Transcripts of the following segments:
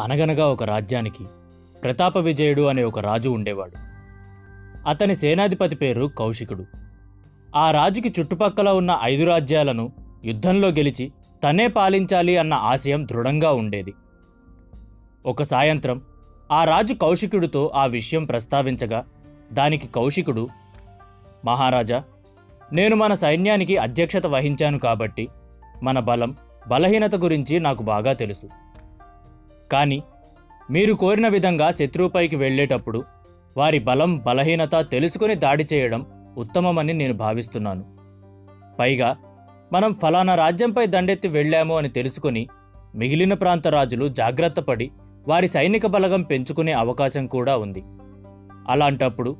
అనగనగా ఒక రాజ్యానికి ప్రతాప విజయుడు అనే ఒక రాజు ఉండేవాడు. అతని సేనాధిపతి పేరు కౌశికుడు. ఆ రాజుకి చుట్టుపక్కల ఉన్న ఐదు రాజ్యాలను యుద్ధంలో గెలిచి తనే పాలించాలి అన్న ఆశయం దృఢంగా ఉండేది. ఒక సాయంత్రం ఆ రాజు కౌశికుడితో ఆ విషయం ప్రస్తావించగా దానికి కౌశికుడు మహారాజా నేను మన సైన్యానికి అధ్యక్షత వహించాను కాబట్టి మన బలం బలహీనత గురించి నాకు బాగా తెలుసు. కానీ మీరు కోరిన విధంగా శత్రువుపైకి వెళ్ళేటప్పుడు వారి బలం బలహీనత తెలుసుకుని దాడి చేయడం ఉత్తమమని నేను భావిస్తున్నాను. పైగా మనం ఫలానా రాజ్యంపై దండెత్తి వెళ్ళాము అని తెలుసుకుని మిగిలిన ప్రాంత రాజులు జాగ్రత్తపడి వారి సైనిక బలగం పెంచుకునే అవకాశం కూడా ఉంది. అలాంటప్పుడు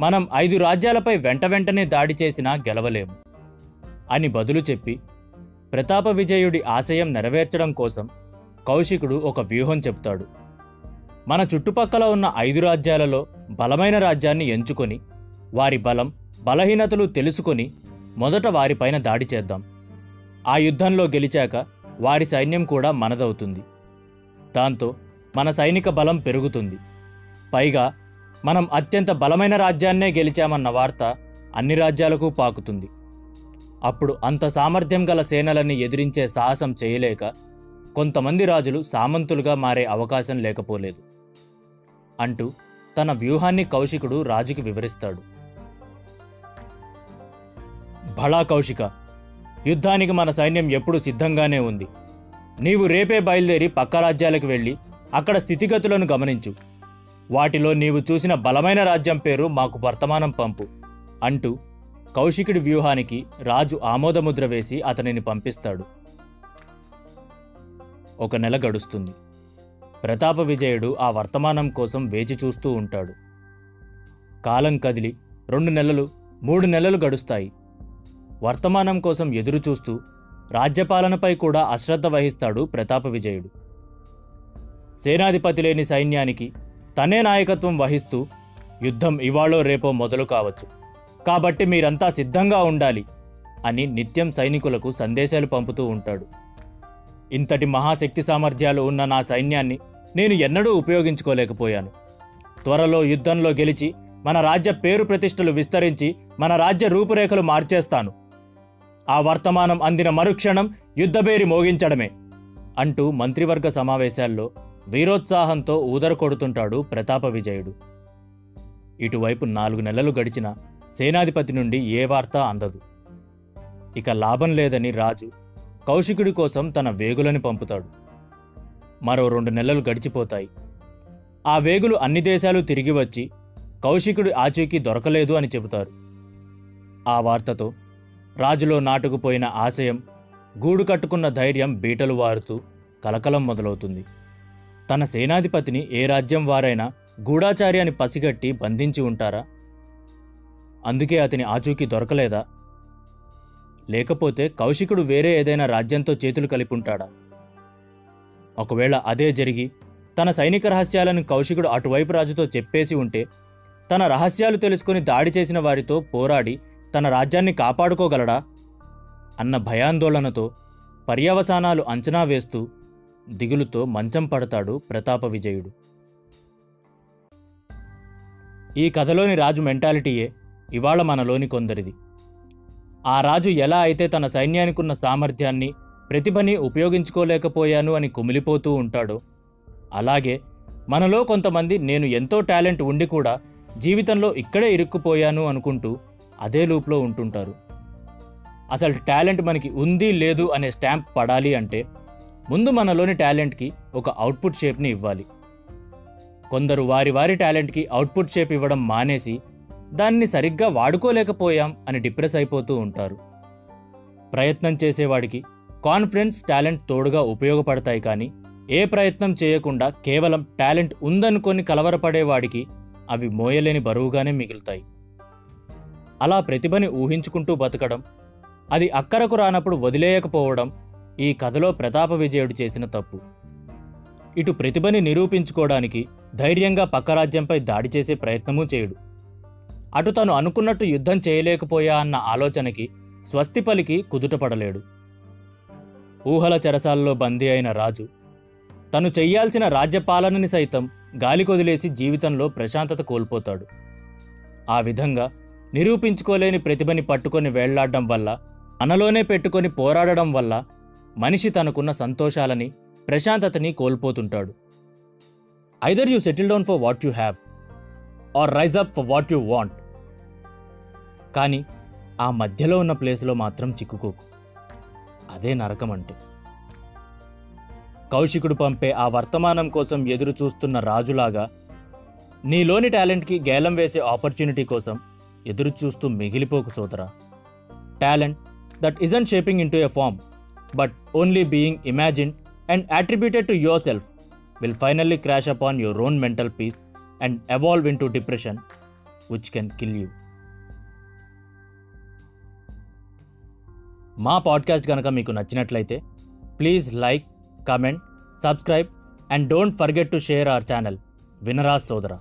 మనం ఐదు రాజ్యాలపై వెంట వెంటనే దాడి చేసినా గెలవలేము. అని బదులు చెప్పి ప్రతాప విజయుడి ఆశయం నెరవేర్చడం కోసం కౌశికుడు ఒక వ్యూహం చెప్తాడు. మన చుట్టుపక్కల ఉన్న ఐదు రాజ్యాలలో బలమైన రాజ్యాన్ని ఎంచుకొని వారి బలం బలహీనతలు తెలుసుకొని మొదట వారిపైన దాడి చేద్దాం. ఆ యుద్ధంలో గెలిచాక వారి సైన్యం కూడా మనదవుతుంది. దాంతో మన సైనిక బలం పెరుగుతుంది. పైగా మనం అత్యంత బలమైన రాజ్యాన్నే గెలిచామన్న వార్త అన్ని రాజ్యాలకు పాకుతుంది. అప్పుడు అంత సామర్థ్యం గల సేనలని ఎదిరించే సాహసం చేయలేక కొంతమంది రాజులు సామంతులుగా మారే అవకాశం లేకపోలేదు. అంటూ తన వ్యూహాన్ని కౌశికుడు రాజుకి వివరిస్తాడు. భళా కౌశిక యుద్ధానికి మన సైన్యం ఎప్పుడు సిద్ధంగానే ఉంది. నీవు రేపే బయలుదేరి పక్క రాజ్యాలకు వెళ్ళి అక్కడ స్థితిగతులను గమనించు. వాటిలో నీవు చూసిన బలమైన రాజ్యం పేరు మాకు వర్తమానం పంపు అంటూ కౌశికుడి వ్యూహానికి రాజు ఆమోదముద్ర వేసి అతనిని పంపిస్తాడు. ఒక నెల గడుస్తుంది. ప్రతాప విజయుడు ఆ వర్తమానం కోసం వేచి చూస్తూ ఉంటాడు. కాలం కదిలి రెండు నెలలు మూడు నెలలు గడుస్తాయి. వర్తమానం కోసం ఎదురుచూస్తూ రాజ్యపాలనపై కూడా అశ్రద్ధ వహిస్తాడు ప్రతాప విజయుడు. సేనాధిపతి లేని సైన్యానికి తనే నాయకత్వం వహిస్తూ యుద్ధం ఇవాళో రేపో మొదలు కావచ్చు. కాబట్టి మీరంతా సిద్ధంగా ఉండాలి అని నిత్యం సైనికులకు సందేశాలు పంపుతూ ఉంటాడు. ఇంతటి మహాశక్తి సామర్థ్యాలు ఉన్న నా సైన్యాన్ని నేను ఎన్నడూ ఉపయోగించుకోలేకపోయాను. త్వరలో యుద్ధంలో గెలిచి మన రాజ్య పేరు ప్రతిష్టలు విస్తరించి మన రాజ్య రూపురేఖలు మార్చేస్తాను. ఆ వర్తమానం అందిన మరుక్షణం యుద్ధబేరి మోగించడమే అంటూ మంత్రివర్గ సమావేశాల్లో వీరోత్సాహంతో ఊదర కొడుతుంటాడు ప్రతాప విజయుడు. ఇటువైపు నాలుగు నెలలు గడిచిన సేనాధిపతి నుండి ఏ వార్త అందదు. ఇక లాభం లేదని రాజు కౌశికుడి కోసం తన వేగులని పంపుతాడు. మరో రెండు నెలలు గడిచిపోతాయి. ఆ వేగులు అన్ని దేశాలు తిరిగి వచ్చి కౌశికుడి ఆచూకీ దొరకలేదు అని చెబుతారు. ఆ వార్తతో రాజులో నాటుకుపోయిన ఆశయం గూడు కట్టుకున్న ధైర్యం బీటలు వారుతూ కలకలం మొదలవుతుంది. తన సేనాధిపతిని ఏ రాజ్యం వారైనా గూఢాచార్యాన్ని పసిగట్టి బంధించి ఉంటారా? అందుకే అతని ఆచూకీ దొరకలేదా? లేకపోతే కౌశికుడు వేరే ఏదైనా రాజ్యంతో చేతులు కలిపి ఉంటాడా ఒకవేళ అదే జరిగి తన సైనిక రహస్యాలను కౌశికుడు అటువైపు రాజుతో చెప్పేసి ఉంటే తన రహస్యాలు తెలుసుకుని దాడి చేసిన వారితో పోరాడి తన రాజ్యాన్ని కాపాడుకోగలడా? అన్న భయాందోళనతో పర్యవసానాలు అంచనా వేస్తూ దిగులుతో మంచం పడతాడు ప్రతాప విజయుడు. ఈ కథలోని రాజు మెంటాలిటీయే ఇవాళ మనలోని కొందరిది. ఆ రాజు ఎలా అయితే తన సైన్యానికున్న సామర్థ్యాన్ని ప్రతిభని ఉపయోగించుకోలేకపోయాను అని కుమిలిపోతూ ఉంటాడో అలాగే మనలో కొంతమంది నేను ఎంతో టాలెంట్ ఉండి కూడా జీవితంలో ఇక్కడే ఇరుక్కుపోయాను అనుకుంటూ అదే లూప్లో ఉంటుంటారు. అసలు టాలెంట్ మనకి ఉంది లేదు అనే స్టాంప్ పడాలి అంటే ముందు మనలోని టాలెంట్కి ఒక అవుట్పుట్ షేప్ని ఇవ్వాలి. కొందరు వారి వారి టాలెంట్కి అవుట్పుట్ షేప్ ఇవ్వడం మానేసి దాన్ని సరిగ్గా వాడుకోలేకపోయాం అని డిప్రెస్ అయిపోతూ ఉంటారు. ప్రయత్నం చేసేవాడికి కాన్ఫిడెన్స్ టాలెంట్ తోడుగా ఉపయోగపడతాయి కానీ ఏ ప్రయత్నం చేయకుండా కేవలం టాలెంట్ ఉందనుకొని కలవరపడేవాడికి అవి మోయలేని బరువుగానే మిగులుతాయి. అలా ప్రతిభని ఊహించుకుంటూ బతకడం అది అక్కరకు రానప్పుడు వదిలేయకపోవడం ఈ కథలో ప్రతాప విజయుడు చేసిన తప్పు. ఇటు ప్రతిభని నిరూపించుకోవడానికి ధైర్యంగా పక్క రాజ్యంపై దాడి చేసే ప్రయత్నమూ చేయడు. అటు తను అనుకున్నట్టు యుద్ధం చేయలేకపోయా అన్న ఆలోచనకి స్వస్తి పలికి కుదుటపడలేడు. ఊహల చెరసాల్లో బందీ అయిన రాజు తను చెయ్యాల్సిన రాజ్యపాలనని సైతం గాలికొదిలేసి జీవితంలో ప్రశాంతత కోల్పోతాడు. ఆ విధంగా నిరూపించుకోలేని ప్రతిభని పట్టుకొని వేళ్ళాడడం వల్ల మనలోనే పెట్టుకొని పోరాడడం వల్ల మనిషి తనకున్న సంతోషాలని ప్రశాంతతని కోల్పోతుంటాడు. Either you settle down for what you have or rise up for what you want కానీ ఆ మధ్యలో ఉన్న ప్లేస్లో మాత్రం చిక్కుకోకు. అదే నరకం అంటే. కౌశికుడు పంపే ఆ వర్తమానం కోసం ఎదురు చూస్తున్న రాజులాగా నీలోని టాలెంట్కి గేలం వేసే ఆపర్చునిటీ కోసం ఎదురు చూస్తూ మిగిలిపోకు సోదరా. Talent that isn't shaping into a form but only being imagine and attributed to yourself will finally crash upon your own mental peace and evolve into depression which can kill you మా podcast కనుక మీకు నచ్చినట్లయితే please like comment subscribe and don't forget to share our channel Vinaraj సోదరా.